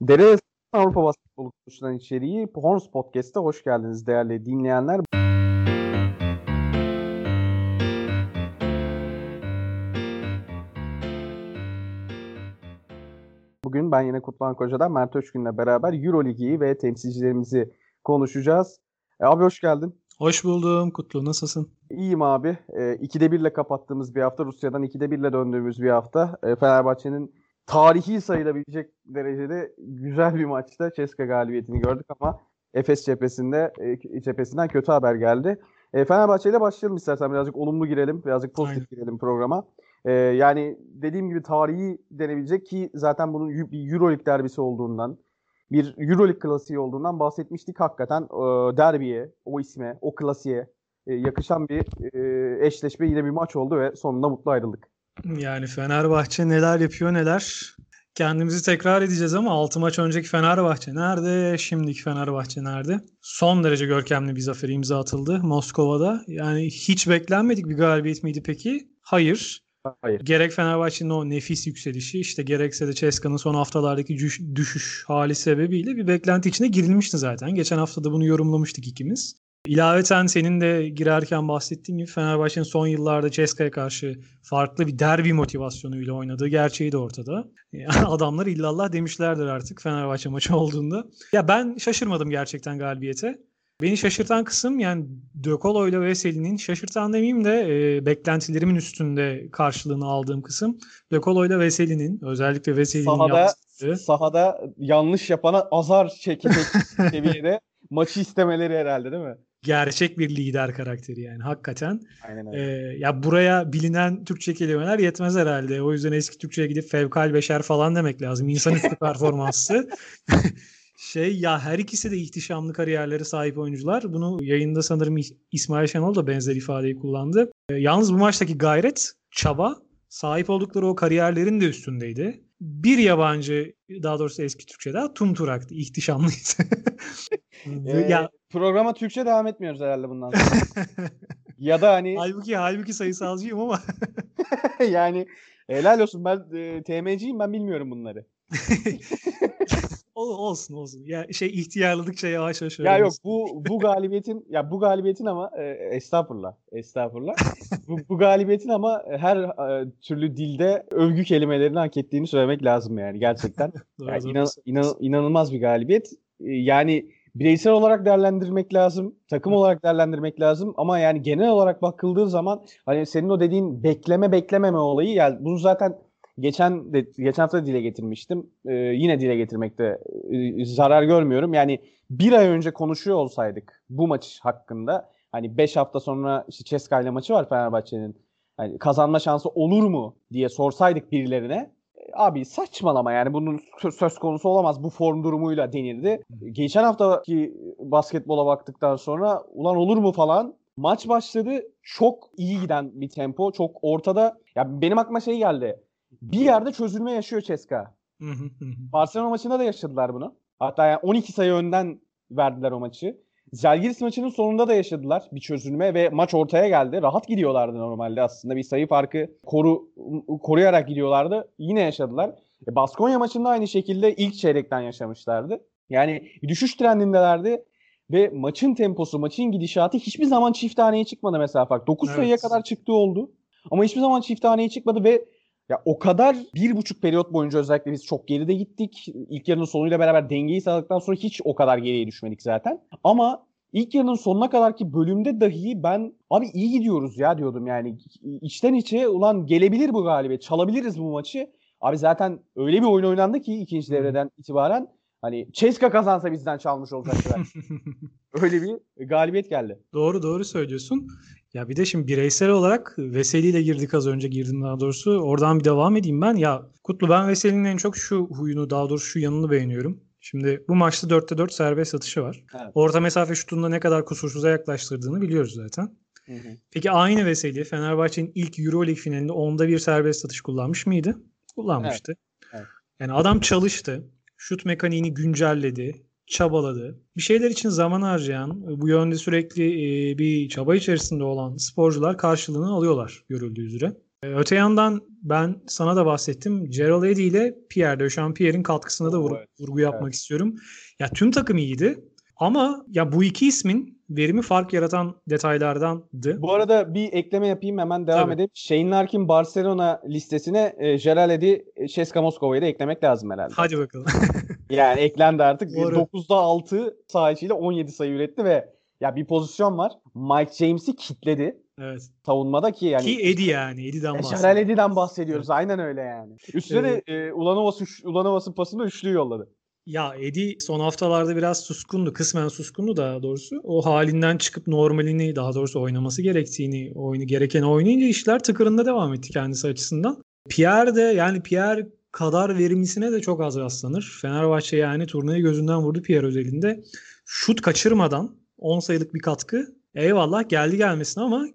Dere Avrupa Basketbolu Konuşulan içeriği Horns Podcast'a hoş geldiniz değerli dinleyenler. Bugün ben yine Kutlan Koca'dan Mert Özgün'le beraber Euroligi ve temsilcilerimizi konuşacağız. E, abi hoş geldin. Hoş buldum Kutlu. Nasılsın? İyiyim abi. E, ikide birle kapattığımız bir hafta. Rusya'dan ikide birle döndüğümüz bir hafta. E, Fenerbahçe'nin tarihi sayılabilecek derecede güzel bir maçta Ceska galibiyetini gördük ama Efes cephesinde e, cephesinden kötü haber geldi. E, Fenerbahçe ile başlayalım istersen birazcık olumlu girelim, birazcık pozitif Aynen. girelim programa. E, yani dediğim gibi tarihi denebilecek ki zaten bunun bir Euroleague derbisi olduğundan, bir Euroleague klasiği olduğundan bahsetmiştik. Hakikaten e, derbiye, o isme, o klasiğe e, yakışan bir e, eşleşme yine bir maç oldu ve sonunda mutlu ayrıldık. Yani Fenerbahçe neler yapıyor neler. Kendimizi tekrar edeceğiz ama 6 maç önceki Fenerbahçe nerede? Şimdiki Fenerbahçe nerede? Son derece görkemli bir zafer imza atıldı Moskova'da. Yani hiç beklenmedik bir galibiyet miydi peki? Hayır. Hayır. Gerek Fenerbahçe'nin o nefis yükselişi işte gerekse de Ceska'nın son haftalardaki düş, düşüş hali sebebiyle bir beklenti içine girilmişti zaten. Geçen hafta da bunu yorumlamıştık ikimiz. İlaveten senin de girerken bahsettiğin gibi Fenerbahçe'nin son yıllarda Ceska'ya karşı farklı bir derbi motivasyonuyla oynadığı gerçeği de ortada. Adamlar illallah demişlerdir artık Fenerbahçe maçı olduğunda. Ya ben şaşırmadım gerçekten galibiyete. Beni şaşırtan kısım yani Dökolo ile Veseli'nin şaşırtan demeyeyim de e, beklentilerimin üstünde karşılığını aldığım kısım Dökolo ile Veseli'nin özellikle Veseli'nin sahada, yaptığı. Sahada yanlış yapana azar çekecek seviyede maçı istemeleri herhalde değil mi? Gerçek bir lider karakteri yani hakikaten. Aynen öyle. Ee, ya buraya bilinen Türkçe kelimeler yetmez herhalde. O yüzden eski Türkçe'ye gidip fevkal beşer falan demek lazım. İnsanüstü performansı. şey ya her ikisi de ihtişamlı kariyerlere sahip oyuncular. Bunu yayında sanırım İsmail Şenol da benzer ifadeyi kullandı. Ee, yalnız bu maçtaki gayret, çaba sahip oldukları o kariyerlerin de üstündeydi. Bir yabancı daha doğrusu eski Türkçe'de Tumturak'tı. İhtişamlıydı. ee, ya programa Türkçe devam etmiyoruz herhalde bundan sonra. ya da hani halbuki halbuki sayısalcıyım ama yani helal olsun ben e, TM'ciyim ben bilmiyorum bunları. olsun olsun. Ya şey ihtiyarladıkça yavaş yavaş Ya yok bu bu galibiyetin ya bu galibiyetin ama e, estağfurullah. Estağfurullah. bu, bu galibiyetin ama her e, türlü dilde övgü kelimelerini hak ettiğini söylemek lazım yani gerçekten. doğru, yani inan, inan, inanılmaz bir galibiyet. E, yani bireysel olarak değerlendirmek lazım, takım olarak değerlendirmek lazım ama yani genel olarak bakıldığı zaman hani senin o dediğin bekleme beklememe olayı yani bunu zaten geçen de, geçen hafta dile getirmiştim. Ee, yine dile getirmekte e, zarar görmüyorum. Yani bir ay önce konuşuyor olsaydık bu maç hakkında hani 5 hafta sonra işte Ceska ile maçı var Fenerbahçe'nin. Hani kazanma şansı olur mu diye sorsaydık birilerine abi saçmalama yani bunun söz konusu olamaz bu form durumuyla denirdi. Geçen haftaki basketbola baktıktan sonra ulan olur mu falan maç başladı. Çok iyi giden bir tempo. Çok ortada. Ya benim aklıma şey geldi. Bir yerde çözülme yaşıyor Ceska. Barcelona maçında da yaşadılar bunu. Hatta yani 12 sayı önden verdiler o maçı. Zalgiris maçının sonunda da yaşadılar bir çözülme ve maç ortaya geldi. Rahat gidiyorlardı normalde aslında. Bir sayı farkı koru koruyarak gidiyorlardı. Yine yaşadılar. E, Baskonya maçında aynı şekilde ilk çeyrekten yaşamışlardı. Yani düşüş trendindelerdi ve maçın temposu, maçın gidişatı hiçbir zaman çift taneye çıkmadı mesela fark. 9 evet. sayıya kadar çıktı oldu. Ama hiçbir zaman çift taneye çıkmadı ve ya o kadar bir buçuk periyot boyunca özellikle biz çok geride gittik. İlk yarının sonuyla beraber dengeyi sağladıktan sonra hiç o kadar geriye düşmedik zaten. Ama ilk yarının sonuna kadar ki bölümde dahi ben abi iyi gidiyoruz ya diyordum yani. içten içe ulan gelebilir bu galibiyet. Çalabiliriz bu maçı. Abi zaten öyle bir oyun oynandı ki ikinci devreden itibaren Hani Ceska kazansa bizden çalmış olacaktı. Öyle bir galibiyet geldi. Doğru doğru söylüyorsun. Ya bir de şimdi bireysel olarak Veseli ile girdik az önce girdim daha doğrusu. Oradan bir devam edeyim ben. Ya Kutlu ben Veseli'nin en çok şu huyunu daha doğrusu şu yanını beğeniyorum. Şimdi bu maçta 4'te 4 serbest atışı var. Evet. Orta mesafe şutunda ne kadar kusursuza yaklaştırdığını biliyoruz zaten. Hı hı. Peki aynı Veseli Fenerbahçe'nin ilk Euroleague finalinde onda bir serbest atış kullanmış mıydı? Kullanmıştı. Evet. Evet. Yani adam çalıştı. Şut mekaniğini güncelledi çabaladı. Bir şeyler için zaman harcayan, bu yönde sürekli e, bir çaba içerisinde olan sporcular karşılığını alıyorlar görüldüğü üzere. Ee, Öte yandan ben sana da bahsettim. Gerald Eddy ile Pierre de Champierre'in katkısına da Oo, vur- evet. vurgu yapmak Evet. istiyorum. Ya tüm takım iyiydi ama ya bu iki ismin verimi fark yaratan detaylardandı. Bu arada bir ekleme yapayım hemen devam Tabii. edeyim. Shane Larkin Barcelona listesine e, Gerald Eddy, e, Moskova'yı da eklemek lazım herhalde. Hadi bakalım. Yani eklendi artık. Doğru. 9'da 6 saha içiyle 17 sayı üretti ve ya bir pozisyon var. Mike James'i kitledi evet. savunmada ki yani Ki Eddie yani. Eddie'den E, bahsediyorum. Gerald Eddy'den bahsediyoruz. Aynen öyle yani. Üstüne de e, Ulanovas'ın Ulanovas'ın pasını üçlü yolladı. Ya Eddie son haftalarda biraz suskundu. Kısmen suskundu daha doğrusu. O halinden çıkıp normalini daha doğrusu oynaması gerektiğini, oyunu gereken oynayınca işler tıkırında devam etti kendisi açısından. Pierre de yani Pierre kadar verimlisine de çok az rastlanır. Fenerbahçe yani turnayı gözünden vurdu Pierre özelinde. Şut kaçırmadan 10 sayılık bir katkı. Eyvallah geldi gelmesin ama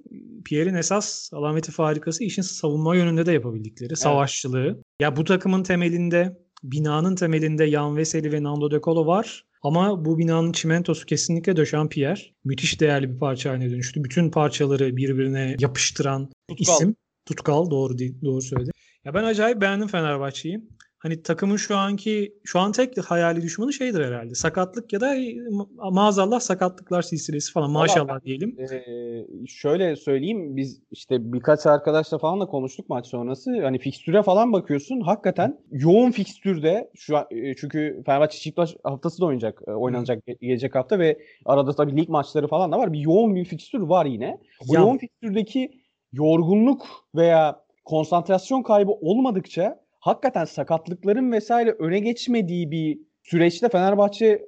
Pierre'in esas alameti farikası işin savunma yönünde de yapabildikleri. Savaşçılığı. Ya bu takımın temelinde binanın temelinde Jan Veseli ve Nando De Colo var. Ama bu binanın çimentosu kesinlikle Döşen Pierre. Müthiş değerli bir parça haline dönüştü. Bütün parçaları birbirine yapıştıran Tutkal. isim. Tutkal doğru doğru söyledi. Ya ben acayip beğendim Fenerbahçe'yi. Hani takımın şu anki şu an tek hayali düşmanı şeydir herhalde. Sakatlık ya da ma- maazallah sakatlıklar silsilesi falan maşallah diyelim. Ee, şöyle söyleyeyim biz işte birkaç arkadaşla falan da konuştuk maç sonrası. Hani fikstüre falan bakıyorsun. Hakikaten yoğun fikstürde şu an e, çünkü Fenerbahçe Çiftbaş haftası da oynayacak, e, oynanacak ge- gelecek hafta ve arada tabii lig maçları falan da var. Bir yoğun bir fikstür var yine. O Ya- yoğun fikstürdeki yorgunluk veya konsantrasyon kaybı olmadıkça hakikaten sakatlıkların vesaire öne geçmediği bir süreçte Fenerbahçe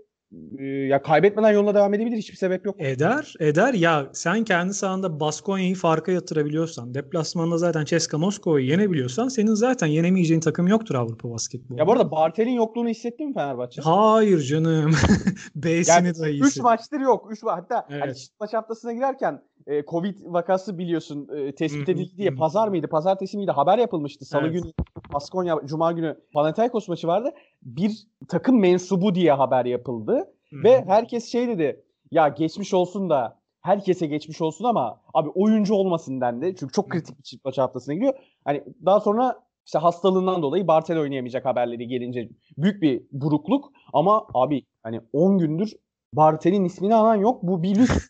e, ya kaybetmeden yoluna devam edebilir. Hiçbir sebep yok. Eder, eder. Ya sen kendi sahanda Baskonya'yı farka yatırabiliyorsan, deplasmanda zaten CSKA Moskova'yı yenebiliyorsan senin zaten yenemeyeceğin takım yoktur Avrupa basketbolunda. Ya bu arada Bartel'in yokluğunu hissettin mi Fenerbahçe? Hayır canım. B'sini Yani dahi 3 hisset- maçtır yok. 3 hatta hani Evet. çift maç haftasına girerken e, Covid vakası biliyorsun e, tespit edildi diye pazar mıydı, pazartesi miydi haber yapılmıştı. Salı Evet. günü Baskonya, cuma günü Panathinaikos maçı vardı. Bir takım mensubu diye haber yapıldı ve herkes şey dedi. Ya geçmiş olsun da herkese geçmiş olsun ama abi oyuncu olmasın dendi. Çünkü çok kritik bir çift maç haftasına giriyor. Hani daha sonra işte hastalığından dolayı Bartel oynayamayacak haberleri gelince büyük bir burukluk ama abi hani 10 gündür Bartel'in ismini alan yok. Bu bir lüks.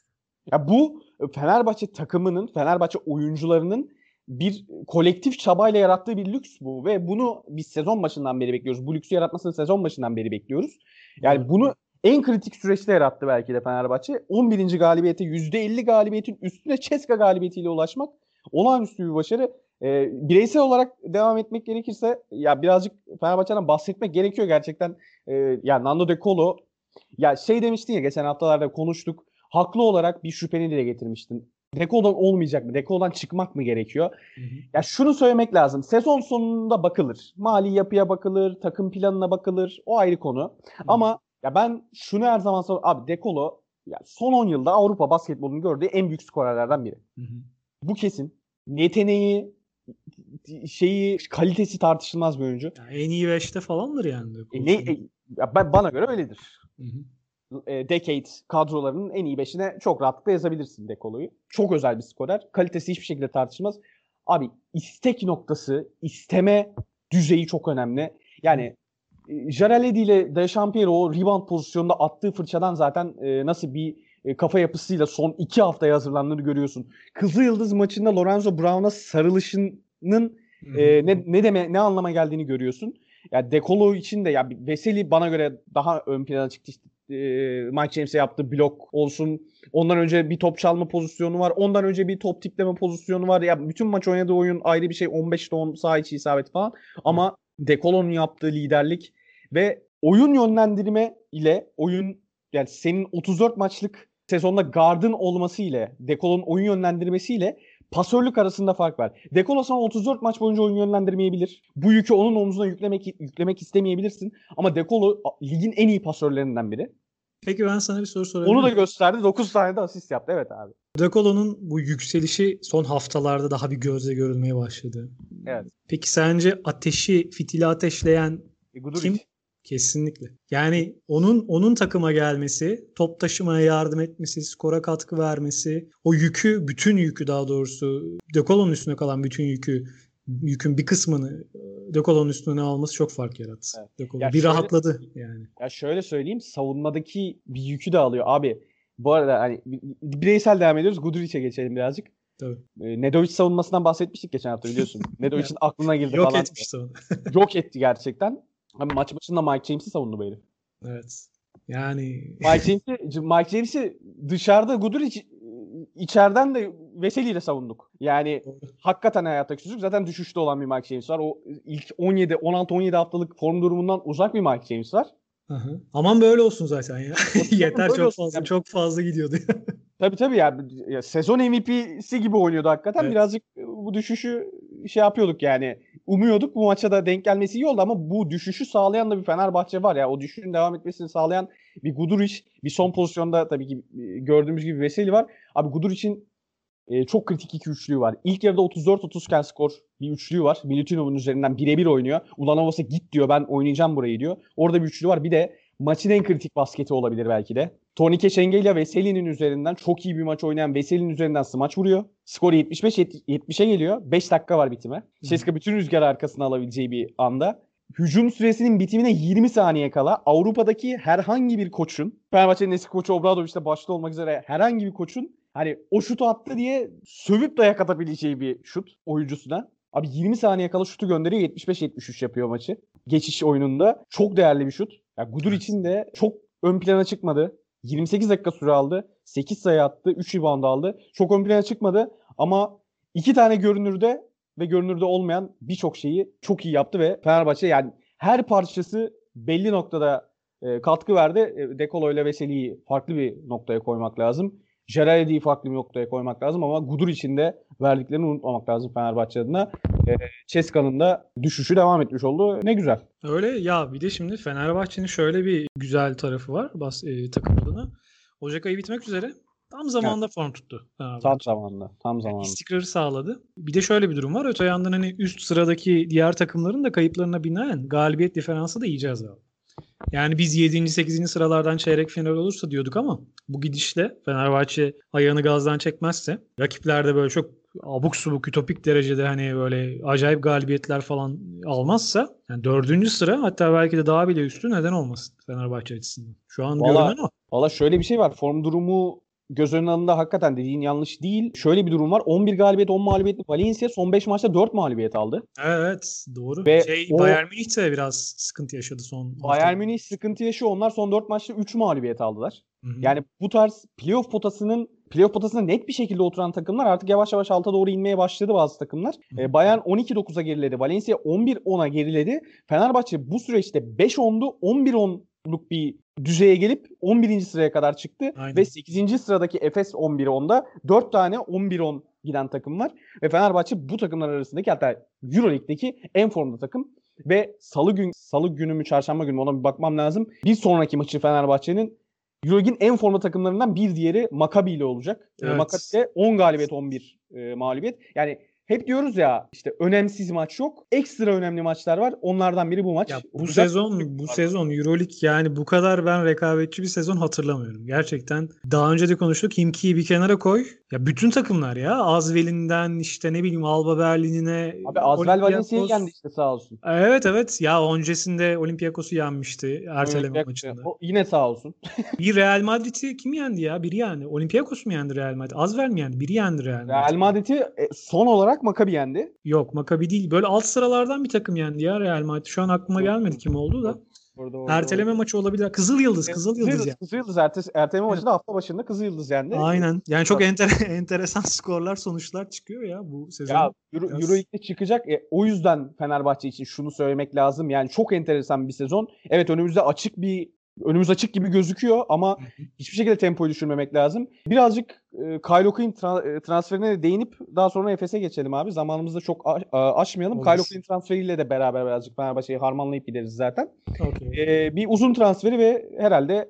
ya bu Fenerbahçe takımının, Fenerbahçe oyuncularının bir kolektif çabayla yarattığı bir lüks bu ve bunu biz sezon başından beri bekliyoruz. Bu lüksü yaratmasını sezon başından beri bekliyoruz. Yani bunu en kritik süreçte yarattı belki de Fenerbahçe. 11. galibiyete %50 galibiyetin üstüne Ceska galibiyetiyle ulaşmak olağanüstü bir başarı. Ee, bireysel olarak devam etmek gerekirse ya birazcık Fenerbahçe'den bahsetmek gerekiyor gerçekten. Ee, ya Nando De Colo ya şey demiştin ya geçen haftalarda konuştuk. Haklı olarak bir şüpheni dile getirmiştin. Deko'dan olmayacak mı? Deko'dan çıkmak mı gerekiyor? Hı hı. Ya şunu söylemek lazım. Sezon sonunda bakılır. Mali yapıya bakılır, takım planına bakılır. O ayrı konu. Ama ya ben şunu her zaman söylüyorum. Abi Dekolo ya son 10 yılda Avrupa basketbolunun gördüğü en büyük skorerlerden biri. Hı hı. Bu kesin. Yeteneği, şeyi, kalitesi tartışılmaz bir oyuncu. Ya en iyi 5'te falandır yani. E, ne, e, ya ben, bana göre öyledir. Hı hı. E, Decade kadrolarının en iyi beşine çok rahatlıkla yazabilirsin Dekolo'yu. Çok özel bir skorer. Kalitesi hiçbir şekilde tartışılmaz. Abi istek noktası, isteme düzeyi çok önemli. Yani e, Jareledi ile Dechampierre o rebound pozisyonunda attığı fırçadan zaten e, nasıl bir e, kafa yapısıyla son iki haftaya hazırlandığını görüyorsun. Kızıl Yıldız maçında Lorenzo Brown'a sarılışının e, ne ne deme ne anlama geldiğini görüyorsun. Ya Dekolo için de ya Veseli bana göre daha ön plana çıktı. İşte, e, Mike James'e yaptığı blok olsun. Ondan önce bir top çalma pozisyonu var. Ondan önce bir top tipleme pozisyonu var. Ya bütün maç oynadığı oyun ayrı bir şey. 15'te 10 sağ içi isabet falan. Ama Dekolo'nun yaptığı liderlik ve oyun yönlendirme ile oyun yani senin 34 maçlık sezonda gardın olması ile Dekolo'nun oyun yönlendirmesiyle pasörlük arasında fark var. Dekolo sana 34 maç boyunca oyun yönlendirmeyebilir. Bu yükü onun omzuna yüklemek yüklemek istemeyebilirsin. Ama Dekolo a- ligin en iyi pasörlerinden biri. Peki ben sana bir soru sorabilir Onu da gösterdi. 9 tane de asist yaptı. Evet abi. De Colo'nun bu yükselişi son haftalarda daha bir gözle görülmeye başladı. Evet. Peki sence ateşi, fitili ateşleyen E, Guduric. Kim? Kesinlikle. Yani onun onun takıma gelmesi, top taşımaya yardım etmesi, skora katkı vermesi, o yükü, bütün yükü daha doğrusu Dekolon'un üstüne kalan bütün yükü yükün bir kısmını Dekolon'un üstüne alması çok fark yarattı. Evet. Dekolon bir şöyle, rahatladı yani. Ya şöyle söyleyeyim, savunmadaki bir yükü de alıyor abi. Bu arada hani bireysel devam ediyoruz. Guduric'e geçelim birazcık. Tabii. E, Nedovic savunmasından bahsetmiştik geçen hafta biliyorsun. Nedovic'in aklına girdi Yok falan. Yok etmişti onu. Yok etti gerçekten. Abi maç başında Mike James'i savundu bu herif. Evet. Yani Mike James'i Mike James'i dışarıda Guduric içeriden de Veseli ile savunduk. Yani hakikaten hayattaki çocuk zaten düşüşte olan bir Mike James var. O ilk 17 16 17 haftalık form durumundan uzak bir Mike James var. Hı hı. Aman böyle olsun zaten ya. Yeter çok fazla yani. çok fazla gidiyordu. tabii tabii yani ya, sezon MVP'si gibi oynuyordu hakikaten. Evet. Birazcık bu düşüşü şey yapıyorduk yani. Umuyorduk bu maça da denk gelmesi iyi oldu ama bu düşüşü sağlayan da bir Fenerbahçe var ya. O düşüşün devam etmesini sağlayan bir Guduric, bir son pozisyonda tabii ki gördüğümüz gibi Veseli var. Abi Guduric'in e, çok kritik iki üçlüğü var. İlk yarıda 34-30 iken skor bir üçlüğü var. Milutinov'un üzerinden birebir oynuyor. Ulan Ovas'a git diyor ben oynayacağım burayı diyor. Orada bir üçlü var. Bir de maçın en kritik basketi olabilir belki de. Tonike Şengel Veseli'nin üzerinden çok iyi bir maç oynayan Veseli'nin üzerinden smaç vuruyor. Skor 75-70'e geliyor. 5 dakika var bitime. Ceska bütün rüzgar arkasına alabileceği bir anda. Hücum süresinin bitimine 20 saniye kala Avrupa'daki herhangi bir koçun, Fenerbahçe'nin eski koçu Obradoviç'te başta olmak üzere herhangi bir koçun hani o şutu attı diye sövüp dayak atabileceği bir şut oyuncusuna. Abi 20 saniye kala şutu gönderiyor 75-73 yapıyor maçı. Geçiş oyununda çok değerli bir şut. Yani Gudur için de çok ön plana çıkmadı. 28 dakika süre aldı. 8 sayı attı. 3 rebound aldı. Çok ön plana çıkmadı ama iki tane görünürde ve görünürde olmayan birçok şeyi çok iyi yaptı ve Fenerbahçe yani her parçası belli noktada e, katkı verdi. E, Dekolo ile Veseli'yi farklı bir noktaya koymak lazım. Gerardi'yi farklı bir noktaya koymak lazım ama Gudur için de verdiklerini unutmamak lazım Fenerbahçe adına. E, Ceska'nın da düşüşü devam etmiş oldu. Ne güzel. Öyle ya bir de şimdi Fenerbahçe'nin şöyle bir güzel tarafı var bas, e, takım adına. Ocak ayı bitmek üzere. Tam zamanında evet. form tuttu. Tam zamanında. Tam zamanında. Yani istikrarı sağladı. Bir de şöyle bir durum var. Öte yandan hani üst sıradaki diğer takımların da kayıplarına binaen galibiyet diferansı da iyice azaldı. Yani biz 7. 8. sıralardan çeyrek final olursa diyorduk ama bu gidişle Fenerbahçe ayağını gazdan çekmezse rakipler de böyle çok abuk subuk ütopik derecede hani böyle acayip galibiyetler falan almazsa yani dördüncü sıra hatta belki de daha bile üstü neden olmasın Fenerbahçe açısından. Şu an vallahi, görünen o. Valla şöyle bir şey var. Form durumu göz önüne alındığında hakikaten dediğin yanlış değil. Şöyle bir durum var. 11 galibiyet 10 mağlubiyetli Valencia son 5 maçta 4 mağlubiyet aldı. Evet doğru. Ve şey, o, Bayern Münih de biraz sıkıntı yaşadı son. Bayern Münih sıkıntı yaşıyor. Onlar son 4 maçta 3 mağlubiyet aldılar. Hı-hı. Yani bu tarz playoff potasının playoff potasına net bir şekilde oturan takımlar artık yavaş yavaş alta doğru inmeye başladı bazı takımlar. E, Bayern 12-9'a geriledi. Valencia 11-10'a geriledi. Fenerbahçe bu süreçte 5-10'du 11-10'luk bir düzeye gelip 11. sıraya kadar çıktı. Aynen. Ve 8. sıradaki Efes 11-10'da 4 tane 11-10 giden takım var. Ve Fenerbahçe bu takımlar arasındaki hatta Euroleague'deki en formda takım. Ve salı gün salı günü mü çarşamba günü ona bir bakmam lazım. Bir sonraki maçı Fenerbahçe'nin Euroleague'in en formda takımlarından bir diğeri Maccabi ile olacak. Evet. Maccabi'de 10 galibiyet 11 e, mağlubiyet. Yani hep diyoruz ya işte önemsiz maç yok. Ekstra önemli maçlar var. Onlardan biri bu maç. Ya bu Güzel sezon bu var. sezon EuroLeague yani bu kadar ben rekabetçi bir sezon hatırlamıyorum. Gerçekten daha önce de konuştuk. Himki'yi bir kenara koy. Ya bütün takımlar ya. Azvel'inden işte ne bileyim Alba Berlin'ine. Abi Azvel Valencia'yı yendi işte sağ olsun. Evet evet. Ya öncesinde Olympiakos'u yenmişti erteleme Olympiak, maçında. O, yine sağ olsun. bir Real Madrid'i kim yendi ya? Biri yani. Olympiakos mu yendi Real Madrid? Azvel mi yendi? Biri yendi Real Madrid. Real Madrid'i e, son olarak Maccabi yendi. Yok Maccabi değil. Böyle alt sıralardan bir takım yendi ya Real Madrid. Şu an aklıma gelmedi kim oldu da. Orada, orada, Erteleme orada. maçı olabilir. Kızıl Yıldız, Kızıl Yıldız, Yıldız yani. Kızıl Yıldız ertes, erteleme maçında hafta başında Kızıl Yıldız yendi. Aynen. Yani çok enter, enteresan skorlar, sonuçlar çıkıyor ya bu sezon. Ya Euro, Euro League'de çıkacak. E, o yüzden Fenerbahçe için şunu söylemek lazım. Yani çok enteresan bir sezon. Evet önümüzde açık bir önümüz açık gibi gözüküyor ama hiçbir şekilde tempoyu düşürmemek lazım. Birazcık e, Kyle O'Quinn tra- e, transferine değinip daha sonra Efes'e geçelim abi. Zamanımızı da çok a- aşmayalım. Olur. Kyle O'Quinn transferiyle de beraber birazcık Fenerbahçe'yi harmanlayıp gideriz zaten. Okay. E, bir uzun transferi ve herhalde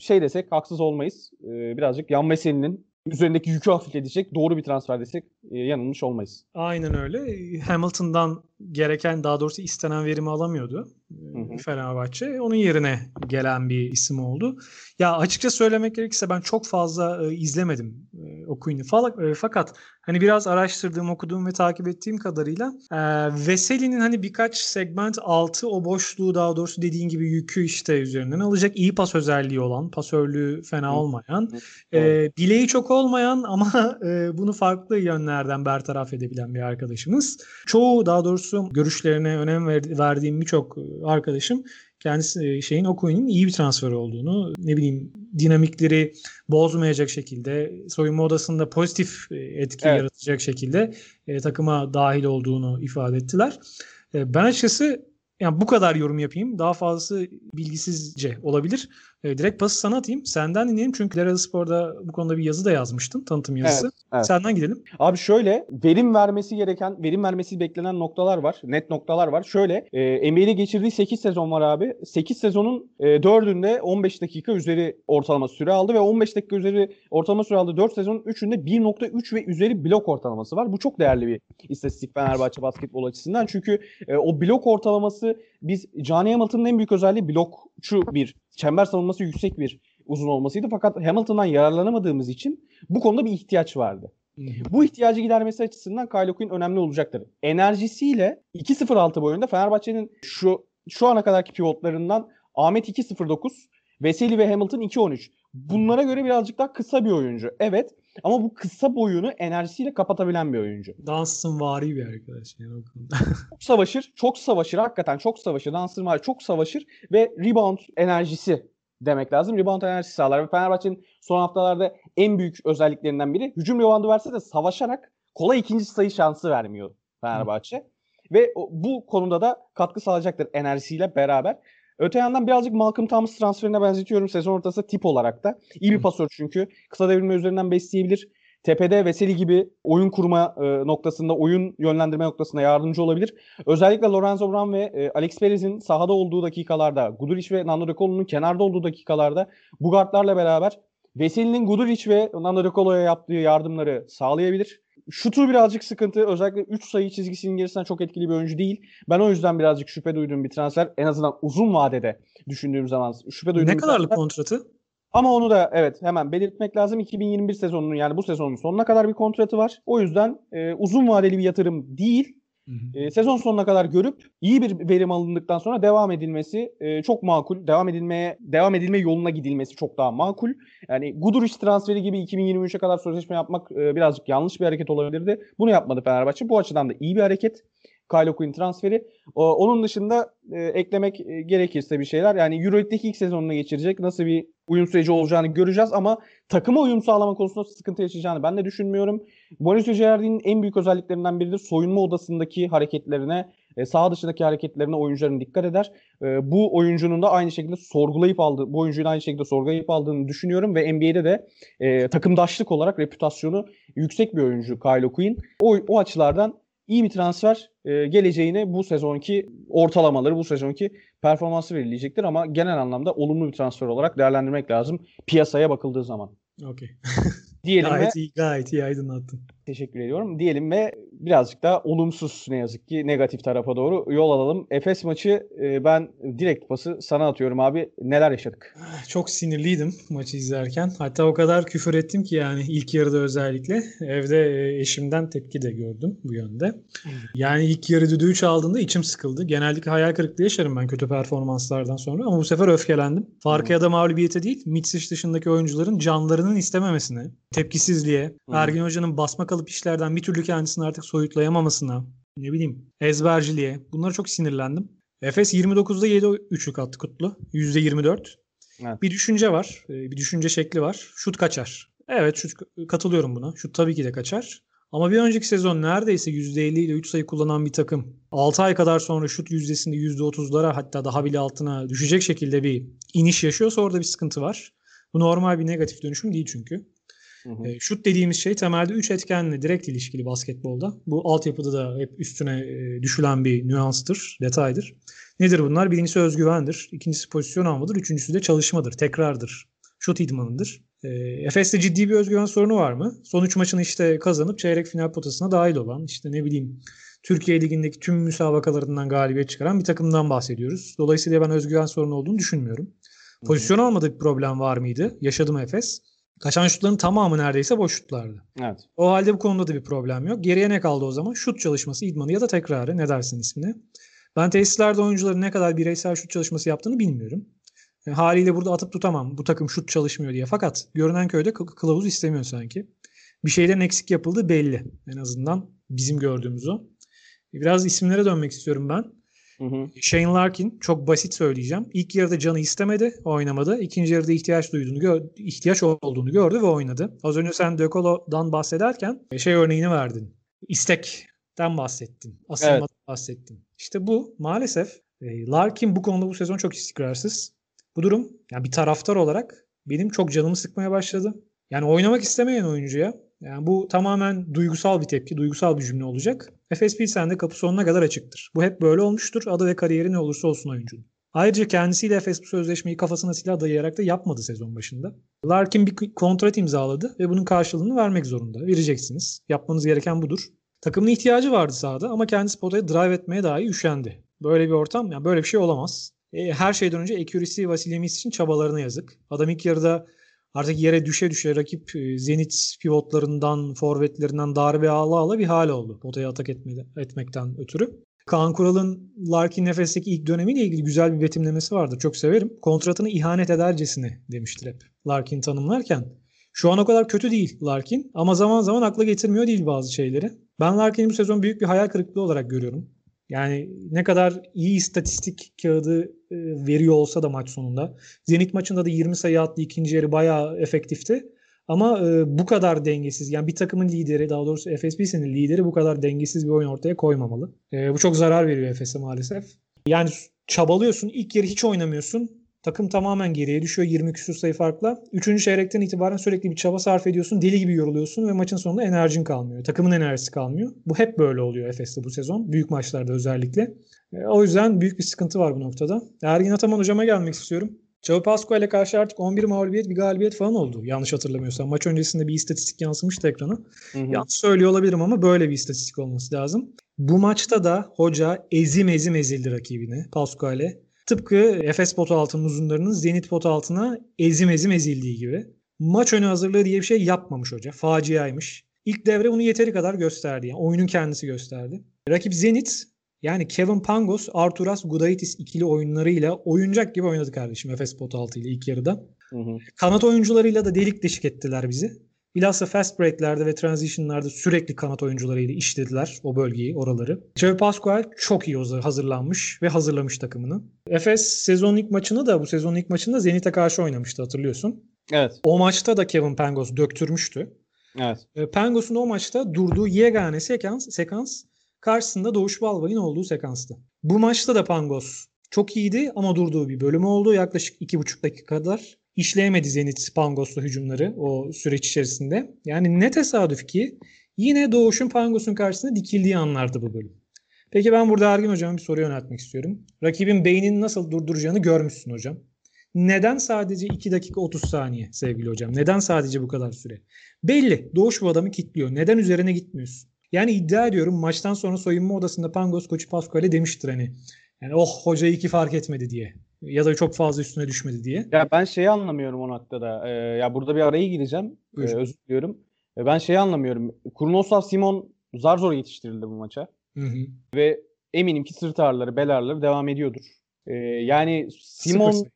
şey desek haksız olmayız. E, birazcık Yan Veseli'nin üzerindeki yükü hafifletecek doğru bir transfer desek e, yanılmış olmayız. Aynen öyle. Hamilton'dan gereken daha doğrusu istenen verimi alamıyordu Hı hı. Fenerbahçe. Onun yerine gelen bir isim oldu. Ya açıkça söylemek gerekirse ben çok fazla e, izlemedim e, Okuyun'u. Fa- e, fakat hani biraz araştırdığım, okuduğum ve takip ettiğim kadarıyla e, Veseli'nin hani birkaç segment altı o boşluğu daha doğrusu dediğin gibi yükü işte üzerinden alacak iyi pas özelliği olan, pasörlüğü fena olmayan, e, bileği çok olmayan ama e, bunu farklı yönlerden bertaraf edebilen bir arkadaşımız. Çoğu daha doğrusu görüşlerine önem ver- verdiğim birçok e, arkadaşım kendisi e, şeyin Okuyun'un iyi bir transfer olduğunu, ne bileyim dinamikleri bozmayacak şekilde, soyunma odasında pozitif e, etki Evet. yaratacak şekilde e, takıma dahil olduğunu ifade ettiler. E, ben açıkçası yani bu kadar yorum yapayım. Daha fazlası bilgisizce olabilir. E, direkt pası sana atayım. Senden dinleyelim çünkü Lerada Spor'da bu konuda bir yazı da yazmıştın. Tanıtım yazısı. evet. Senden gidelim. Abi şöyle verim vermesi gereken, verim vermesi beklenen noktalar var. Net noktalar var. Şöyle e, NBA'de geçirdiği 8 sezon var abi. 8 sezonun e, 4'ünde 15 dakika üzeri ortalama süre aldı ve 15 dakika üzeri ortalama süre aldı. 4 sezonun 3'ünde 1.3 ve üzeri blok ortalaması var. Bu çok değerli bir istatistik Fenerbahçe basketbol açısından. Çünkü e, o blok ortalaması biz Johnny Hamilton'ın en büyük özelliği blokçu bir çember savunması yüksek bir uzun olmasıydı. Fakat Hamilton'dan yararlanamadığımız için bu konuda bir ihtiyaç vardı. Bu ihtiyacı gidermesi açısından Kyle Quinn önemli olacaktır. Enerjisiyle 2.06 boyunda Fenerbahçe'nin şu şu ana kadarki pivotlarından Ahmet 2.09, Veseli ve Hamilton 2.13. Bunlara göre birazcık daha kısa bir oyuncu. Evet ama bu kısa boyunu enerjisiyle kapatabilen bir oyuncu. Dansın vari bir arkadaş yani. Çok savaşır, çok savaşır. Hakikaten çok savaşır. Dancer var, çok savaşır ve rebound enerjisi demek lazım. Rebound enerjisi sağlar ve Fenerbahçe'nin son haftalarda en büyük özelliklerinden biri hücum reboundu verse de savaşarak kolay ikinci sayı şansı vermiyor Fenerbahçe. Ve o- bu konuda da katkı sağlayacaktır enerjisiyle beraber. Öte yandan birazcık Malcolm Thomas transferine benzetiyorum sezon ortası tip olarak da. İyi bir pasör çünkü. Kısa devrilme üzerinden besleyebilir. Tepede Veseli gibi oyun kurma e, noktasında, oyun yönlendirme noktasında yardımcı olabilir. Özellikle Lorenzo Brown ve e, Alex Perez'in sahada olduğu dakikalarda, Guduric ve Nando De Colo'nun kenarda olduğu dakikalarda bu guardlarla beraber Veseli'nin Guduric ve Nando De Colo'ya yaptığı yardımları sağlayabilir. Şutu birazcık sıkıntı. Özellikle 3 sayı çizgisinin gerisinden çok etkili bir oyuncu değil. Ben o yüzden birazcık şüphe duyduğum bir transfer. En azından uzun vadede düşündüğüm zaman şüphe duyduğum ne kadarlık transfer. kontratı? Ama onu da evet hemen belirtmek lazım. 2021 sezonunun yani bu sezonun sonuna kadar bir kontratı var. O yüzden e, uzun vadeli bir yatırım değil. E, sezon sonuna kadar görüp iyi bir verim alındıktan sonra devam edilmesi e, çok makul. Devam edilmeye devam edilme yoluna gidilmesi çok daha makul. Yani Guduric transferi gibi 2023'e kadar sözleşme yapmak e, birazcık yanlış bir hareket olabilirdi. Bunu yapmadı Fenerbahçe. Bu açıdan da iyi bir hareket. Kyle Quinn transferi. O, onun dışında e, eklemek e, gerekirse bir şeyler. Yani Euroleague'deki ilk sezonunu geçirecek. Nasıl bir uyum süreci olacağını göreceğiz ama takıma uyum sağlama konusunda sıkıntı yaşayacağını ben de düşünmüyorum. Mauricio Girardi'nin en büyük özelliklerinden biridir. Soyunma odasındaki hareketlerine, e, dışındaki hareketlerine oyuncuların dikkat eder. E, bu oyuncunun da aynı şekilde sorgulayıp aldığı, bu oyuncuyu aynı şekilde sorgulayıp aldığını düşünüyorum ve NBA'de de e, takımdaşlık olarak reputasyonu yüksek bir oyuncu Kyle Quinn. O, o açılardan iyi bir transfer e, geleceğini bu sezonki ortalamaları, bu sezonki performansı belirleyecektir ama genel anlamda olumlu bir transfer olarak değerlendirmek lazım piyasaya bakıldığı zaman. Okey. Diyelim ve Gayet iyi, gayet iyi aydınlattın. Teşekkür ediyorum. Diyelim ve birazcık daha olumsuz ne yazık ki negatif tarafa doğru yol alalım. Efes maçı e, ben direkt pası sana atıyorum abi. Neler yaşadık? Çok sinirliydim maçı izlerken. Hatta o kadar küfür ettim ki yani ilk yarıda özellikle. Evde e, eşimden tepki de gördüm bu yönde. Yani ilk yarı düdüğü çaldığında içim sıkıldı. Genellikle hayal kırıklığı yaşarım ben kötü performanslardan sonra ama bu sefer öfkelendim. Farka ya da mağlubiyete değil, Mitsic dışındaki oyuncuların canlarının istememesine, tepkisizliğe, Ergin Hoca'nın basma kalıp işlerden bir türlü kendisini artık soyutlayamamasına, ne bileyim ezberciliğe bunlara çok sinirlendim. Efes 29'da 7 üçlük attı Kutlu. %24. Evet. Bir düşünce var. e, Bir düşünce şekli var. Şut kaçar. Evet şut katılıyorum buna. Şut tabii ki de kaçar. Ama bir önceki sezon neredeyse %50 ile 3 sayı kullanan bir takım 6 ay kadar sonra şut yüzdesinde %30'lara hatta daha bile altına düşecek şekilde bir iniş yaşıyorsa orada bir sıkıntı var. Bu normal bir negatif dönüşüm değil çünkü. Hı hı. E, şut dediğimiz şey temelde 3 etkenle direkt ilişkili basketbolda. Bu altyapıda da hep üstüne e, düşülen bir nüanstır, detaydır. Nedir bunlar? Birincisi özgüvendir. ikincisi pozisyon almadır. Üçüncüsü de çalışmadır, tekrardır. Şut idmanıdır. E, Efes'te ciddi bir özgüven sorunu var mı? Son 3 maçını işte kazanıp çeyrek final potasına dahil olan işte ne bileyim Türkiye Ligi'ndeki tüm müsabakalarından galibiyet çıkaran bir takımdan bahsediyoruz. Dolayısıyla ben özgüven sorunu olduğunu düşünmüyorum. Pozisyon almadık bir problem var mıydı? Yaşadı mı Efes? Kaçan şutların tamamı neredeyse boş şutlardı. Evet. O halde bu konuda da bir problem yok. Geriye ne kaldı o zaman? Şut çalışması, idmanı ya da tekrarı. Ne dersin ismine? Ben tesislerde oyuncuların ne kadar bireysel şut çalışması yaptığını bilmiyorum. E, haliyle burada atıp tutamam bu takım şut çalışmıyor diye. Fakat görünen köyde kı- kılavuz istemiyor sanki. Bir şeylerin eksik yapıldığı belli. En azından bizim gördüğümüz o. Biraz isimlere dönmek istiyorum ben. Hı hı. Shane Larkin çok basit söyleyeceğim. İlk yarıda canı istemedi, oynamadı. İkinci yarıda ihtiyaç duyduğunu, gö- ihtiyaç olduğunu gördü ve oynadı. Az önce sen De Colo'dan bahsederken şey örneğini verdin. İstekten bahsettin. Asılmadan bahsettin. İşte bu maalesef e, Larkin bu konuda bu sezon çok istikrarsız. Bu durum yani bir taraftar olarak benim çok canımı sıkmaya başladı. Yani oynamak istemeyen oyuncuya yani bu tamamen duygusal bir tepki, duygusal bir cümle olacak. Efes Pilsen de kapı sonuna kadar açıktır. Bu hep böyle olmuştur. Adı ve kariyeri ne olursa olsun oyuncunun. Ayrıca kendisiyle Efes bu sözleşmeyi kafasına silah dayayarak da yapmadı sezon başında. Larkin bir kontrat imzaladı ve bunun karşılığını vermek zorunda. Vereceksiniz. Yapmanız gereken budur. Takımın ihtiyacı vardı sahada ama kendisi potaya drive etmeye dahi üşendi. Böyle bir ortam, yani böyle bir şey olamaz. E, her şeyden önce accuracy Vasilyemis için çabalarına yazık. Adam ilk yarıda artık yere düşe düşe rakip e, Zenit pivotlarından, forvetlerinden darbe ala ala bir hal oldu. Potaya atak etme, etmekten ötürü. Kaan Kural'ın Larkin nefesteki ilk dönemiyle ilgili güzel bir betimlemesi vardır. Çok severim. Kontratını ihanet edercesine demiştir hep Larkin tanımlarken. Şu an o kadar kötü değil Larkin ama zaman zaman akla getirmiyor değil bazı şeyleri. Ben Larkin'i bu sezon büyük bir hayal kırıklığı olarak görüyorum. Yani ne kadar iyi istatistik kağıdı e, veriyor olsa da maç sonunda. Zenit maçında da 20 sayı attı ikinci yarı bayağı efektifti. Ama e, bu kadar dengesiz yani bir takımın lideri daha doğrusu Efes Pilsen'in lideri bu kadar dengesiz bir oyun ortaya koymamalı. E, bu çok zarar veriyor Efes'e maalesef. Yani çabalıyorsun ilk yarı hiç oynamıyorsun. Takım tamamen geriye düşüyor 20 küsur sayı farkla. Üçüncü çeyrekten itibaren sürekli bir çaba sarf ediyorsun. Deli gibi yoruluyorsun ve maçın sonunda enerjin kalmıyor. Takımın enerjisi kalmıyor. Bu hep böyle oluyor Efes'te bu sezon. Büyük maçlarda özellikle. E, o yüzden büyük bir sıkıntı var bu noktada. Ergin Ataman hocama gelmek istiyorum. Çavu Pascual ile karşı artık 11 mağlubiyet bir galibiyet falan oldu. Yanlış hatırlamıyorsam. Maç öncesinde bir istatistik yansımıştı ekrana. Hı hı. Yanlış söylüyor olabilirim ama böyle bir istatistik olması lazım. Bu maçta da hoca ezim ezim ezildi rakibine Pascual'e. Tıpkı Efes potu altının uzunlarının Zenit potu altına ezim ezim ezildiği gibi. Maç önü hazırlığı diye bir şey yapmamış hoca. Faciaymış. İlk devre bunu yeteri kadar gösterdi. Yani oyunun kendisi gösterdi. Rakip Zenit yani Kevin Pangos, Arturas Gudaitis ikili oyunlarıyla oyuncak gibi oynadı kardeşim Efes potu altı ile ilk yarıda. Hı hı. Kanat oyuncularıyla da delik deşik ettiler bizi. Bilhassa fast break'lerde ve transition'larda sürekli kanat oyuncularıyla işlediler o bölgeyi, oraları. Xavi Pascual çok iyi hazırlanmış ve hazırlamış takımını. Efes sezon ilk maçını da bu sezon ilk maçında Zenit'e karşı oynamıştı hatırlıyorsun. Evet. O maçta da Kevin Pangos döktürmüştü. Evet. E, Pangos'un o maçta durduğu yegane sekans, sekans karşısında Doğuş Balbay'ın olduğu sekanstı. Bu maçta da Pangos çok iyiydi ama durduğu bir bölüm oldu. Yaklaşık 2,5 dakika kadar işleyemedi Zenit Pangos'lu hücumları o süreç içerisinde. Yani ne tesadüf ki yine Doğuş'un Pangos'un karşısında dikildiği anlardı bu bölüm. Peki ben burada Ergin Hocam'a bir soru yöneltmek istiyorum. Rakibin beynini nasıl durduracağını görmüşsün hocam. Neden sadece 2 dakika 30 saniye sevgili hocam? Neden sadece bu kadar süre? Belli. Doğuş bu adamı kilitliyor. Neden üzerine gitmiyorsun? Yani iddia ediyorum maçtan sonra soyunma odasında Pangos koçu Pascual'e demiştir hani. Yani oh hoca iyi ki fark etmedi diye. Ya da çok fazla üstüne düşmedi diye. Ya ben şeyi anlamıyorum o noktada. Ee, ya burada bir araya gireceğim. Buyur. Ee, özür diliyorum. Ee, ben şeyi anlamıyorum. Kurnoslav Simon zar zor yetiştirildi bu maça. Hı hı. Ve eminim ki sırt ağrıları, bel ağrıları devam ediyordur. Ee, yani Simon Sıfır.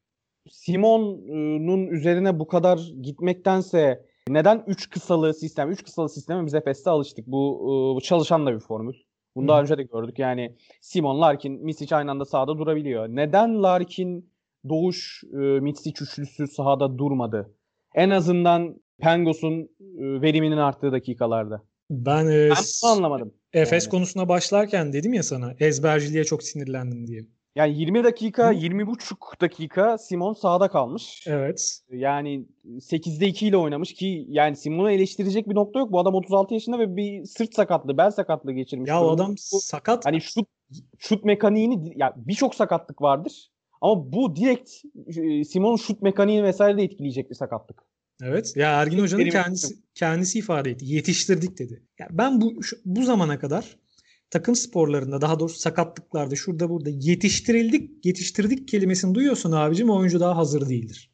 Simon'un üzerine bu kadar gitmektense neden 3 kısalı sistem, 3 kısalı sisteme biz Efes'te alıştık. Bu, e, bu çalışan da bir formül. Bunu daha önce de gördük. Yani Simon, Larkin, Misic aynı anda sahada durabiliyor. Neden Larkin, Doğuş, e, Misic üçlüsü sahada durmadı? En azından Pengos'un e, veriminin arttığı dakikalarda. Ben, e, Ben anlamadım. Efes yani. konusuna başlarken dedim ya sana ezberciliğe çok sinirlendim diye. Yani 20 dakika, Hı. 20,5 dakika Simon sahada kalmış. Evet. Yani 8'de 2 ile oynamış ki yani Simon'u eleştirecek bir nokta yok. Bu adam 36 yaşında ve bir sırt sakatlığı, bel sakatlığı geçirmiş. Ya o adam Bu- sakat. hani şut şut mekaniğini ya birçok sakatlık vardır. Ama bu direkt e, Simon'un şut mekaniğini vesaire de etkileyecek bir sakatlık. Evet. Ya Ergin Hoca'nın kendisi kendisi ifade etti. Yetiştirdik dedi. Ya ben bu şu- bu zamana kadar takım sporlarında daha doğrusu sakatlıklarda şurada burada yetiştirildik, yetiştirdik kelimesini duyuyorsun abicim oyuncu daha hazır değildir.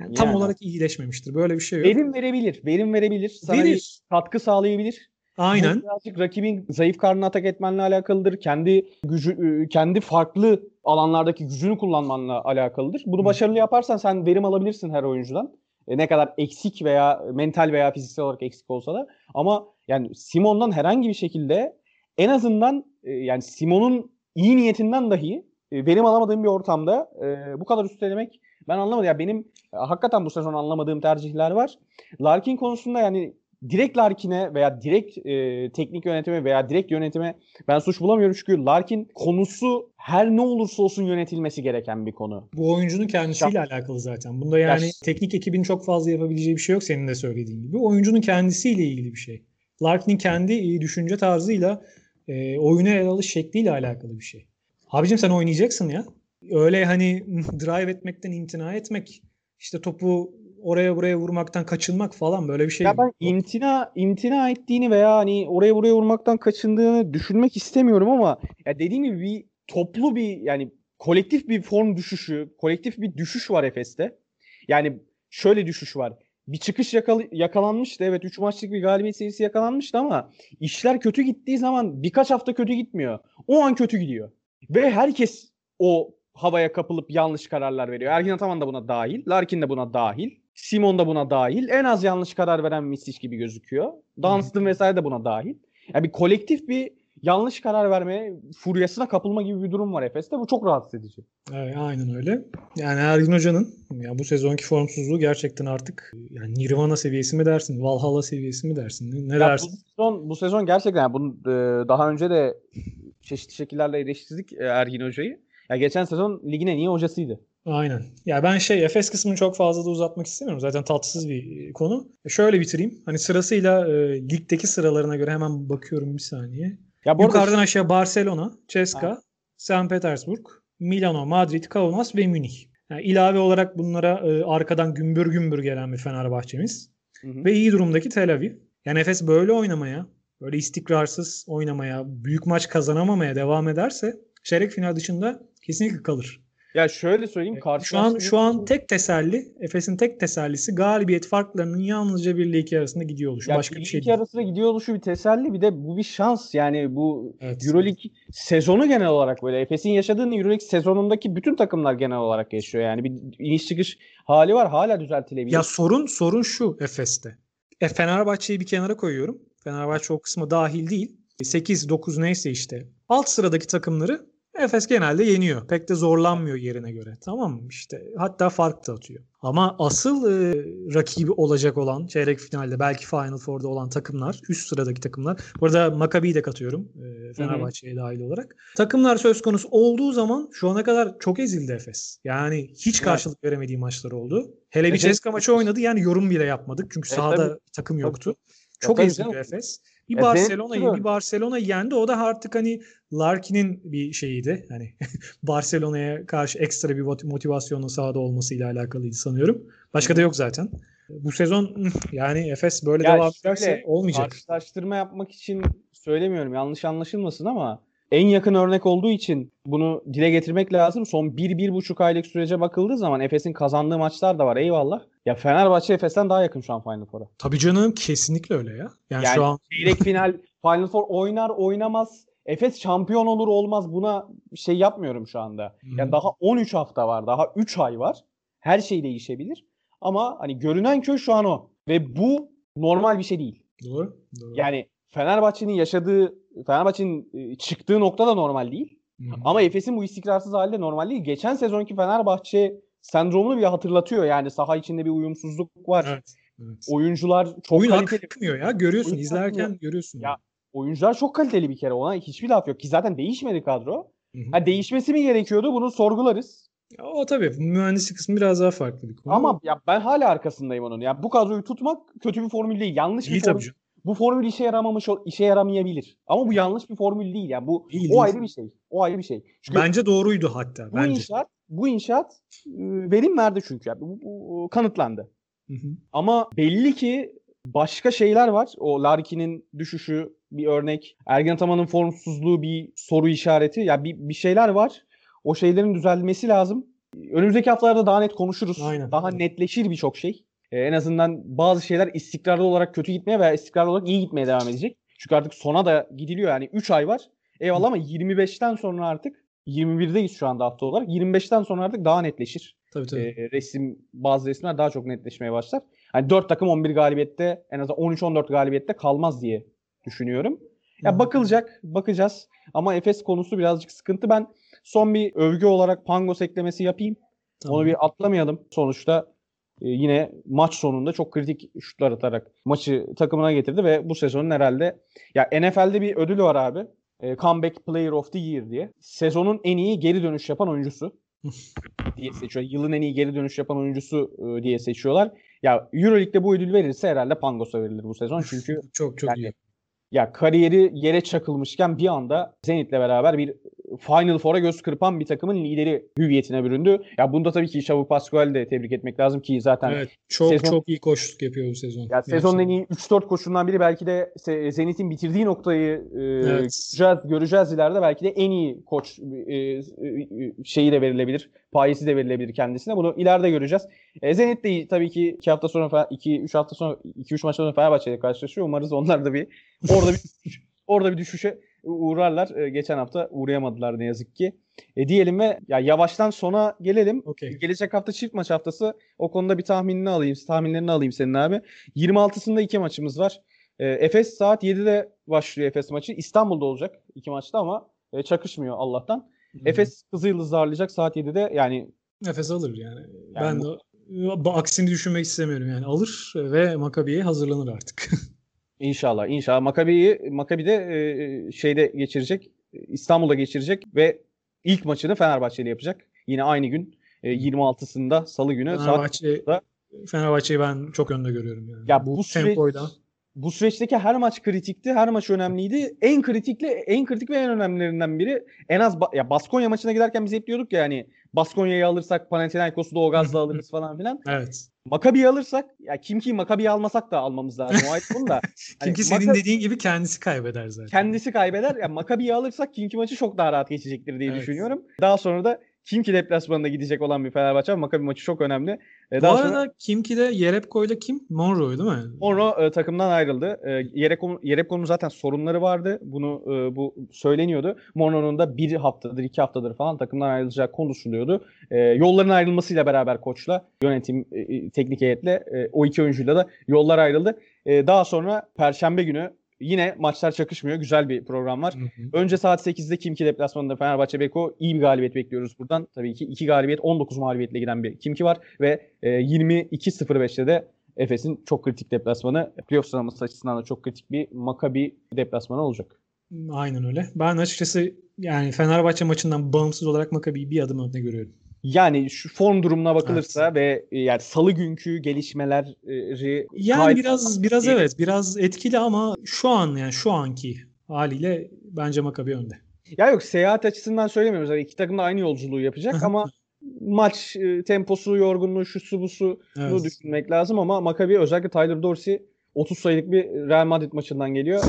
Yani tam Yani. olarak iyileşmemiştir. Böyle bir şey yok. Verim verebilir. Verim verebilir. Sana Verir. katkı sağlayabilir. Aynen. Bu birazcık rakibin zayıf karnına atak etmenle alakalıdır. Kendi gücü, kendi farklı alanlardaki gücünü kullanmanla alakalıdır. Bunu Hı. başarılı yaparsan sen verim alabilirsin her oyuncudan. E, ne kadar eksik veya mental veya fiziksel olarak eksik olsa da. Ama yani Simon'dan herhangi bir şekilde en azından e, yani Simon'un iyi niyetinden dahi e, verim alamadığım bir ortamda e, bu kadar üstelemek ben anlamadım. Ya benim e, hakikaten bu sezon anlamadığım tercihler var. Larkin konusunda yani direkt Larkin'e veya direkt e, teknik yönetime veya direkt yönetime ben suç bulamıyorum çünkü Larkin konusu her ne olursa olsun yönetilmesi gereken bir konu. Bu oyuncunun kendisiyle alakalı zaten. Bunda yani Ya- teknik ekibin çok fazla yapabileceği bir şey yok senin de söylediğin gibi. Oyuncunun kendisiyle ilgili bir şey. Larkin'in kendi e, düşünce tarzıyla e, oyuna el alış şekliyle alakalı bir şey. Abicim sen oynayacaksın ya. Öyle hani drive etmekten imtina etmek, işte topu oraya buraya vurmaktan kaçınmak falan böyle bir şey. Ya ben imtina imtina ettiğini veya hani oraya buraya vurmaktan kaçındığını düşünmek istemiyorum ama ya dediğim gibi bir toplu bir yani kolektif bir form düşüşü, kolektif bir düşüş var Efes'te. Yani şöyle düşüş var. Bir çıkış yakal- yakalanmıştı. Evet 3 maçlık bir galibiyet serisi yakalanmıştı ama işler kötü gittiği zaman birkaç hafta kötü gitmiyor. O an kötü gidiyor. Ve herkes o havaya kapılıp yanlış kararlar veriyor. Ergin Ataman da buna dahil. Larkin de buna dahil. Simon da buna dahil. En az yanlış karar veren Misic gibi gözüküyor. Dunstan vesaire de buna dahil. Yani bir kolektif bir yanlış karar verme furyasına kapılma gibi bir durum var Efes'te. Bu çok rahatsız edici. Evet, aynen öyle. Yani Ergin Hoca'nın ya bu sezonki formsuzluğu gerçekten artık yani Nirvana seviyesi mi dersin, Valhalla seviyesi mi dersin? Ne, ne Ya dersin? bu sezon, bu sezon gerçekten yani bunu e, daha önce de çeşitli şekillerle eleştirdik e, Ergin Hoca'yı. Ya geçen sezon ligin en iyi hocasıydı. Aynen. Ya ben şey Efes kısmını çok fazla da uzatmak istemiyorum. Zaten tatsız bir e, konu. Şöyle bitireyim. Hani sırasıyla e, ligdeki sıralarına göre hemen bakıyorum bir saniye. Ya bu arada Yukarıdan aşağı Barcelona, Ceska, St. Petersburg, Milano, Madrid, Kaunas ve Münih. Yani ilave olarak bunlara e, arkadan gümbür gümbür gelen bir Fenerbahçemiz. Hı hı. Ve iyi durumdaki Tel Aviv. Yani Efes böyle oynamaya, böyle istikrarsız oynamaya, büyük maç kazanamamaya devam ederse çeyrek final dışında kesinlikle kalır. Ya şöyle söyleyeyim Şu an karşılaştırma şu an için- tek teselli, Efes'in tek tesellisi galibiyet farklarının yalnızca 1 ile 2 arasında gidiyor oluşu. Ya Başka bir iki şey değil. arasında gidiyor oluşu bir teselli bir de bu bir şans yani bu Evet. Euroleague sezonu genel olarak böyle Efes'in yaşadığı Euroleague sezonundaki bütün takımlar genel olarak yaşıyor yani bir iniş çıkış hali var hala düzeltilebilir. Ya sorun sorun şu Efes'te. E, Fenerbahçe'yi bir kenara koyuyorum. Fenerbahçe o kısma dahil değil. 8 9 neyse işte. Alt sıradaki takımları Efes genelde yeniyor. Pek de zorlanmıyor yerine göre. Tamam mı? İşte hatta fark da atıyor. Ama asıl e, rakibi olacak olan çeyrek finalde belki Final Four'da olan takımlar, üst sıradaki takımlar. Burada Maccabi'yi de katıyorum e, Fenerbahçe'ye dahil olarak. Takımlar söz konusu olduğu zaman şu ana kadar çok ezildi Efes. Yani hiç Evet. karşılık veremediği maçlar oldu. Hele bir Evet. Ceska maçı oynadı yani yorum bile yapmadık. Çünkü Evet, sahada tabii. takım yoktu. Çok ezildi. Efes. Bir benim Barcelona'yı bir Barcelona yendi. O da artık hani Larkin'in bir şeyiydi. Hani Barcelona'ya karşı ekstra bir mot- motivasyonla sahada olmasıyla alakalıydı sanıyorum. Başka da yok zaten. Bu sezon yani Efes böyle Ya devam ederse olmayacak. Karşılaştırma yapmak için söylemiyorum yanlış anlaşılmasın ama en yakın örnek olduğu için bunu dile getirmek lazım. Son 1-1,5 aylık sürece bakıldığı zaman Efes'in kazandığı maçlar da var eyvallah. Ya Fenerbahçe Efes'ten daha yakın şu an Final Four'a. Tabii canım kesinlikle öyle ya. Yani, Yani şu an çeyrek final Final Four oynar oynamaz. Efes şampiyon olur olmaz buna şey yapmıyorum şu anda. Yani daha 13 hafta var. Daha 3 ay var. Her şey değişebilir. Ama hani görünen köy şu an o. Ve bu normal bir şey değil. doğru. doğru. Yani Fenerbahçe'nin yaşadığı, Fenerbahçe'nin e, çıktığı nokta da normal değil. Hı hı. Ama Efes'in bu istikrarsız hali de normal değil. Geçen sezonki Fenerbahçe sendromunu bir hatırlatıyor. Yani saha içinde bir uyumsuzluk var. Evet. evet. Oyuncular çok Oyun kaliteli. akmıyor ya. Görüyorsun. Oyun izlerken akmıyor. görüyorsun. Ya, Oyuncular çok kaliteli bir kere. Ona hiçbir laf yok. Ki zaten değişmedi kadro. Hı hı. Ha, değişmesi mi gerekiyordu? Bunu sorgularız. Ya O tabii mühendislik kısmı biraz daha farklı bir konu. Ama ya ben hala arkasındayım onun. Ya bu kadroyu tutmak kötü bir formül değil. Yanlış iyi bir formül. Bu formül işe yaramamış, işe yaramayabilir. Ama bu yanlış bir formül değil. Yani bu Değil, o değil. ayrı bir şey. O ayrı bir şey. Çünkü Bence doğruydu hatta. bu Bence. inşaat bu inşaat e, verim verdi çünkü. Yani bu, bu- kanıtlandı. Hı hı. Ama belli ki başka şeyler var. O Larkin'in düşüşü bir örnek. Ergen Ataman'ın formsuzluğu bir soru işareti. Ya bir, bir şeyler var. O şeylerin düzelmesi lazım. Önümüzdeki haftalarda daha net konuşuruz. Aynen. Daha netleşir birçok şey. Ee, en azından bazı şeyler istikrarlı olarak kötü gitmeye veya istikrarlı olarak iyi gitmeye devam edecek. Çünkü artık sona da gidiliyor yani 3 ay var. Eyvallah ama 25'ten sonra artık 21'deyiz şu anda hafta olarak. 25'ten sonra artık daha netleşir. Tabii tabii. Ee, resim bazı resimler daha çok netleşmeye başlar. Hani 4 takım 11 galibiyette en azından 13-14 galibiyette kalmaz diye düşünüyorum. Ya bakılacak, bakacağız. Ama Efes konusu birazcık sıkıntı. Ben son bir övgü olarak Pangos eklemesi yapayım. Tamam. Onu bir atlamayalım. Sonuçta e, yine maç sonunda çok kritik şutlar atarak maçı takımına getirdi ve bu sezonun herhalde ya NFL'de bir ödülü var abi. E, Comeback Player of the Year diye. Sezonun en iyi geri dönüş yapan oyuncusu diye seçiyor. Yılın en iyi geri dönüş yapan oyuncusu e, diye seçiyorlar. Ya EuroLeague'de bu ödül verilse herhalde Pangos'a verilir bu sezon. Çünkü çok çok yani iyi. Ya kariyeri yere çakılmışken bir anda Zenit'le beraber bir Final Four'a göz kırpan bir takımın lideri hüviyetine büründü. Ya bunda tabii ki Xavi Pascual'i de tebrik etmek lazım ki zaten Evet, çok sezon- çok iyi koştuk yapıyor bu sezon. ya sezonun en iyi 3-4 koşundan biri belki de Zenit'in bitirdiği noktayı e, Evet. göreceğiz, göreceğiz ileride. Belki de en iyi koç e, e, şeyi de verilebilir. Payesi de verilebilir kendisine. Bunu ileride göreceğiz. E, Zenit de tabii ki 2 hafta sonra 2 3 hafta sonra 2 3 maç sonra Fenerbahçe ile karşılaşıyor. Umarız onlar da bir orada bir orada bir düşüşe uğrarlar. E, geçen hafta uğrayamadılar ne yazık ki. E, diyelim ve ya yavaştan sona gelelim. Okey. Gelecek hafta çift maç haftası. O konuda bir tahminini alayım. Tahminlerini alayım senin abi. 26'sında iki maçımız var. E, Efes saat 7'de başlıyor Efes maçı. İstanbul'da olacak iki maçta ama e, çakışmıyor Allah'tan. Efes Kızılyıldız'ı ağırlayacak saat 7'de. Yani Nefes alır yani. Yani ben de bu aksini düşünmek istemiyorum yani. Alır ve Makabi'ye hazırlanır artık. inşallah inşallah Makabi'yi Makabi'de e, şeyde geçirecek. İstanbul'da geçirecek ve ilk maçını Fenerbahçe ile yapacak. Yine aynı gün e, 26'sında Salı günü saat Fenerbahçe da- Fenerbahçe'yi ben çok önde görüyorum yani. Ya bu, bu süre- tempoyla. Bu süreçteki her maç kritikti. Her maç önemliydi. En kritikli, en kritik ve en önemlilerinden biri en az ba- ya Baskonya maçına giderken biz hep diyorduk ya hani Baskonya'yı alırsak Panathinaikos'u da o gazla alırız falan filan. Evet. Makabi'yi alırsak ya kim ki Makabi'yi almasak da almamız lazım. O ayrı konu da. Hani Çünkü senin Maka- dediğin gibi kendisi kaybeder zaten. kendisi kaybeder. Ya Makabi'yi alırsak Kimki maçı çok daha rahat geçecektir diye Evet. düşünüyorum. Daha sonra da Kimki deplasmanında gidecek olan bir Fenerbahçe. Makabi maçı çok önemli. E, Bu arada sonra Kimki'de Yerepko'yla kim? Monroe değil mi? Monroe e, takımdan ayrıldı. E, Yerepko'nun Yerepko'nun zaten sorunları vardı. Bunu e, bu söyleniyordu. Monroe'nun da bir haftadır, iki haftadır falan takımdan ayrılacağı konuşuluyordu. E, yolların ayrılmasıyla beraber koçla, yönetim, e, e, teknik heyetle e, o iki oyuncuyla da yollar ayrıldı. E, daha sonra Perşembe günü yine maçlar çakışmıyor. Güzel bir program var. Hı hı. Önce saat 8'de Kimki deplasmanında Fenerbahçe Beko iyi bir galibiyet bekliyoruz buradan. Tabii ki 2 galibiyet 19 mağlubiyetle giden bir Kimki var ve e, 22-05'te de Efes'in çok kritik deplasmanı playoff sıralaması açısından da çok kritik bir Maccabi deplasmanı olacak. Aynen öyle. Ben açıkçası yani Fenerbahçe maçından bağımsız olarak Makabi'yi bir adım önde görüyorum. Yani şu form durumuna bakılırsa ve e, yani salı günkü gelişmeleri Yani biraz biraz evet biraz etkili ama şu an yani şu anki haliyle bence Makabi önde. Ya yok seyahat açısından söylemiyoruz. Yani iki takım da aynı yolculuğu yapacak ama maç e, temposu, yorgunluğu, şusu busu Evet. Bunu düşünmek lazım ama Maccabi özellikle Tyler Dorsey 30 sayılık bir Real Madrid maçından geliyor.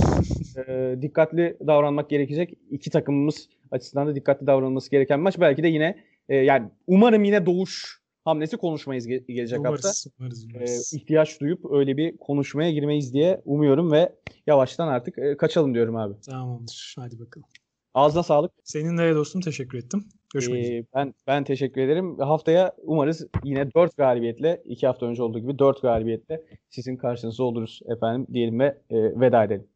Ee, dikkatli davranmak gerekecek. İki takımımız açısından da dikkatli davranılması gereken maç. Belki de yine e, yani umarım yine doğuş hamlesi konuşmayız ge- gelecek hafta. Umarız, umarız, Ee, umarız. ihtiyaç duyup öyle bir konuşmaya girmeyiz diye umuyorum ve yavaştan artık e, kaçalım diyorum abi. Tamamdır. Hadi bakalım. Ağzına sağlık. Senin de dostum teşekkür ettim. Görüşmek üzere. Ee, ben ben teşekkür ederim. Haftaya umarız yine 4 galibiyetle, 2 hafta önce olduğu gibi 4 galibiyetle sizin karşınızda oluruz efendim diyelim ve e, veda edelim.